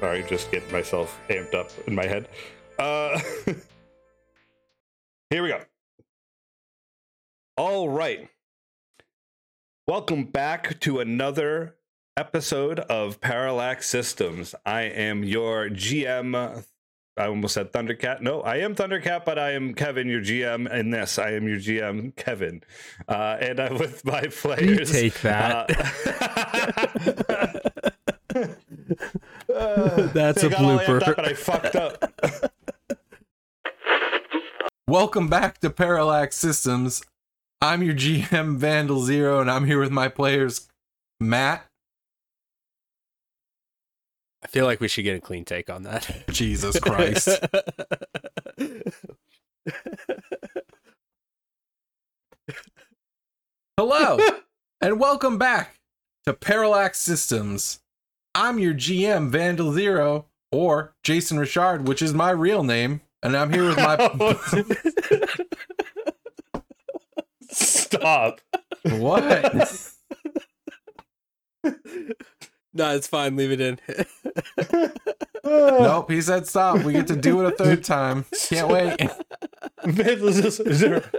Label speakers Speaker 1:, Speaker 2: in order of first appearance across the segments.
Speaker 1: Sorry, just getting myself amped up in my head. Uh, here we go. All right. Welcome back to another episode of Parallax Systems. I am your GM. I almost said Thundercat. No, I am Thundercat, but I am Kevin, your GM. And this, I am your GM, Kevin. Uh, and I'm with my players.
Speaker 2: You take that.
Speaker 1: Uh,
Speaker 2: That's
Speaker 1: I
Speaker 2: a
Speaker 1: got all amped
Speaker 2: blooper.
Speaker 1: up and I fucked up.
Speaker 3: Welcome back to Parallax Systems. I'm your GM Vandal Zero, and I'm here with my players, Matt.
Speaker 2: I feel like we should get a clean take on that.
Speaker 3: Jesus Christ. Hello, and welcome back to Parallax Systems. I'm your GM Vandal Zero, or Jason Richard, which is my real name, and I'm here with my.
Speaker 1: Oh, stop.
Speaker 3: what?
Speaker 2: no, it's fine. Leave it in.
Speaker 3: Nope, he said stop. We get to do it a third time. Can't wait.
Speaker 1: Vandal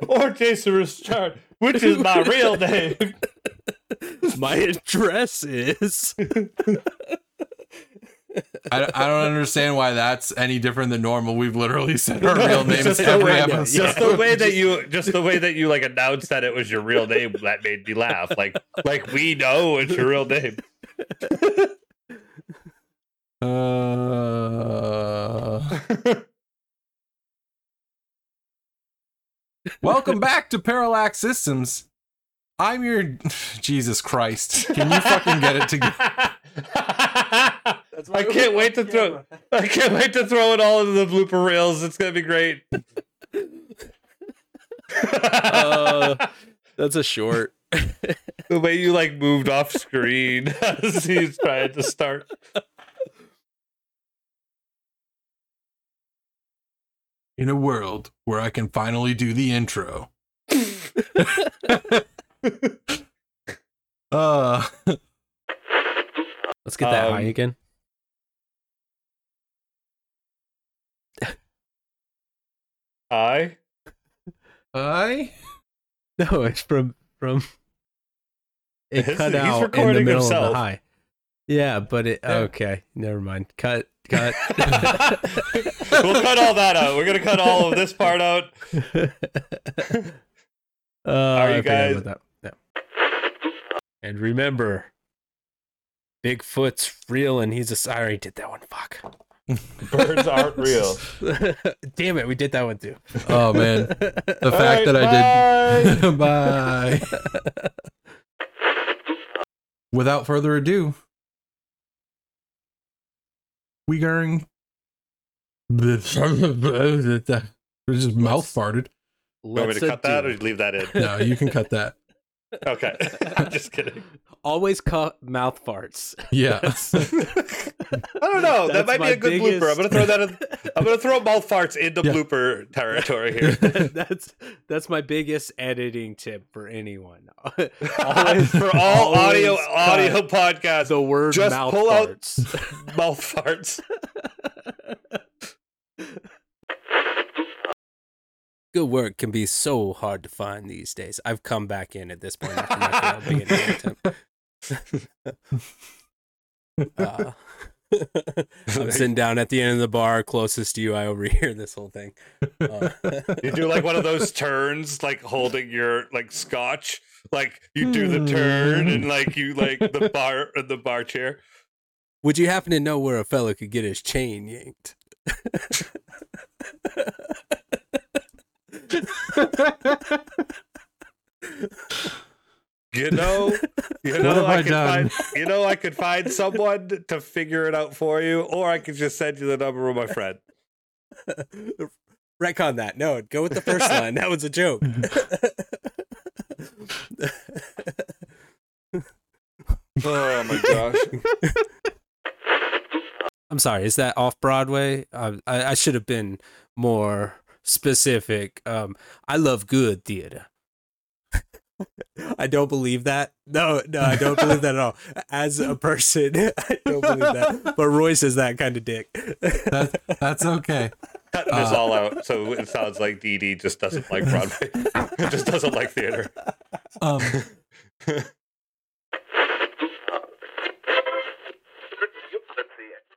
Speaker 1: or Jason Richard, which is my real name.
Speaker 2: My address is.
Speaker 3: I, I don't understand why that's any different than normal. We've literally said our real names
Speaker 1: Just the
Speaker 3: every
Speaker 1: way-
Speaker 3: episode.
Speaker 1: Just the way that you, just the way that you like announced that it was your real name, that made me laugh. Like, like we know it's your real name.
Speaker 3: Uh, welcome back to Parallax Systems. I'm your Jesus Christ. Can you fucking get it together?
Speaker 1: I can't wait to throw. I can't wait to throw it all into the blooper reels. It's gonna be great.
Speaker 2: Uh, that's a short.
Speaker 1: the way you like moved off screen as he's trying to start.
Speaker 3: In a world where I can finally do the intro. uh
Speaker 2: Let's get that high
Speaker 1: Um,
Speaker 2: again.
Speaker 1: I
Speaker 3: I
Speaker 2: No, it's from from. It
Speaker 1: He's-
Speaker 2: cut out in the
Speaker 1: recording
Speaker 2: middle of the high. Yeah, but it
Speaker 3: Yeah.
Speaker 2: okay. Never mind. Cut. Cut.
Speaker 1: we'll cut all that out. We're gonna cut all of this part out.
Speaker 2: Uh,
Speaker 1: Are you guys-.
Speaker 2: And remember, Bigfoot's real and he's a sorry. Did that one? Fuck.
Speaker 1: Birds aren't real.
Speaker 2: Damn it, we did that one too.
Speaker 3: oh man. The fact that I did Bye. Without further ado, we going. just mouth farted.
Speaker 1: You want me to cut that or leave that in?
Speaker 3: No, you can cut that.
Speaker 1: Okay, I'm just kidding.
Speaker 2: Always cut mouth farts.
Speaker 3: Yeah.
Speaker 1: I don't know. that might be a good blooper. I'm gonna throw that. In, I'm gonna throw mouth farts into
Speaker 3: Yeah.
Speaker 1: blooper territory here.
Speaker 2: that's that's my biggest editing tip for anyone. Always-
Speaker 1: For all audio audio podcasts,
Speaker 2: the word
Speaker 1: Just
Speaker 2: mouth
Speaker 1: pull out- mouth farts.
Speaker 2: Good work can be so hard to find these days. I've come back in at this point after my failed attempt. Uh, I'm sitting down at the end of the bar, closest to you. I overhear this whole thing. Uh,
Speaker 1: You do like one of those turns, like holding your like scotch. Like you do the turn and like you like the bar and the bar chair.
Speaker 2: Would you happen to know where a fellow could get his chain yanked?
Speaker 1: You know, you
Speaker 3: What
Speaker 1: know,
Speaker 3: have
Speaker 1: I,
Speaker 3: I
Speaker 1: could
Speaker 3: done?
Speaker 1: find, you know, I could find someone to figure it out for you, or I could just send you the number of my friend.
Speaker 2: Retcon that. No, go with the first line. That was a joke.
Speaker 1: Oh my gosh!
Speaker 2: I'm sorry. Is that off Broadway? I, I, I should have been more specific. Um, I love good theater. I don't believe that. No, no, I don't believe that at all. As a person, I don't believe that. But Royce is that kind of dick.
Speaker 3: That, that's okay.
Speaker 1: Cutting this
Speaker 3: Uh,
Speaker 1: all out, so it sounds like Dee Dee just doesn't like Broadway. just doesn't like theater.
Speaker 3: Um,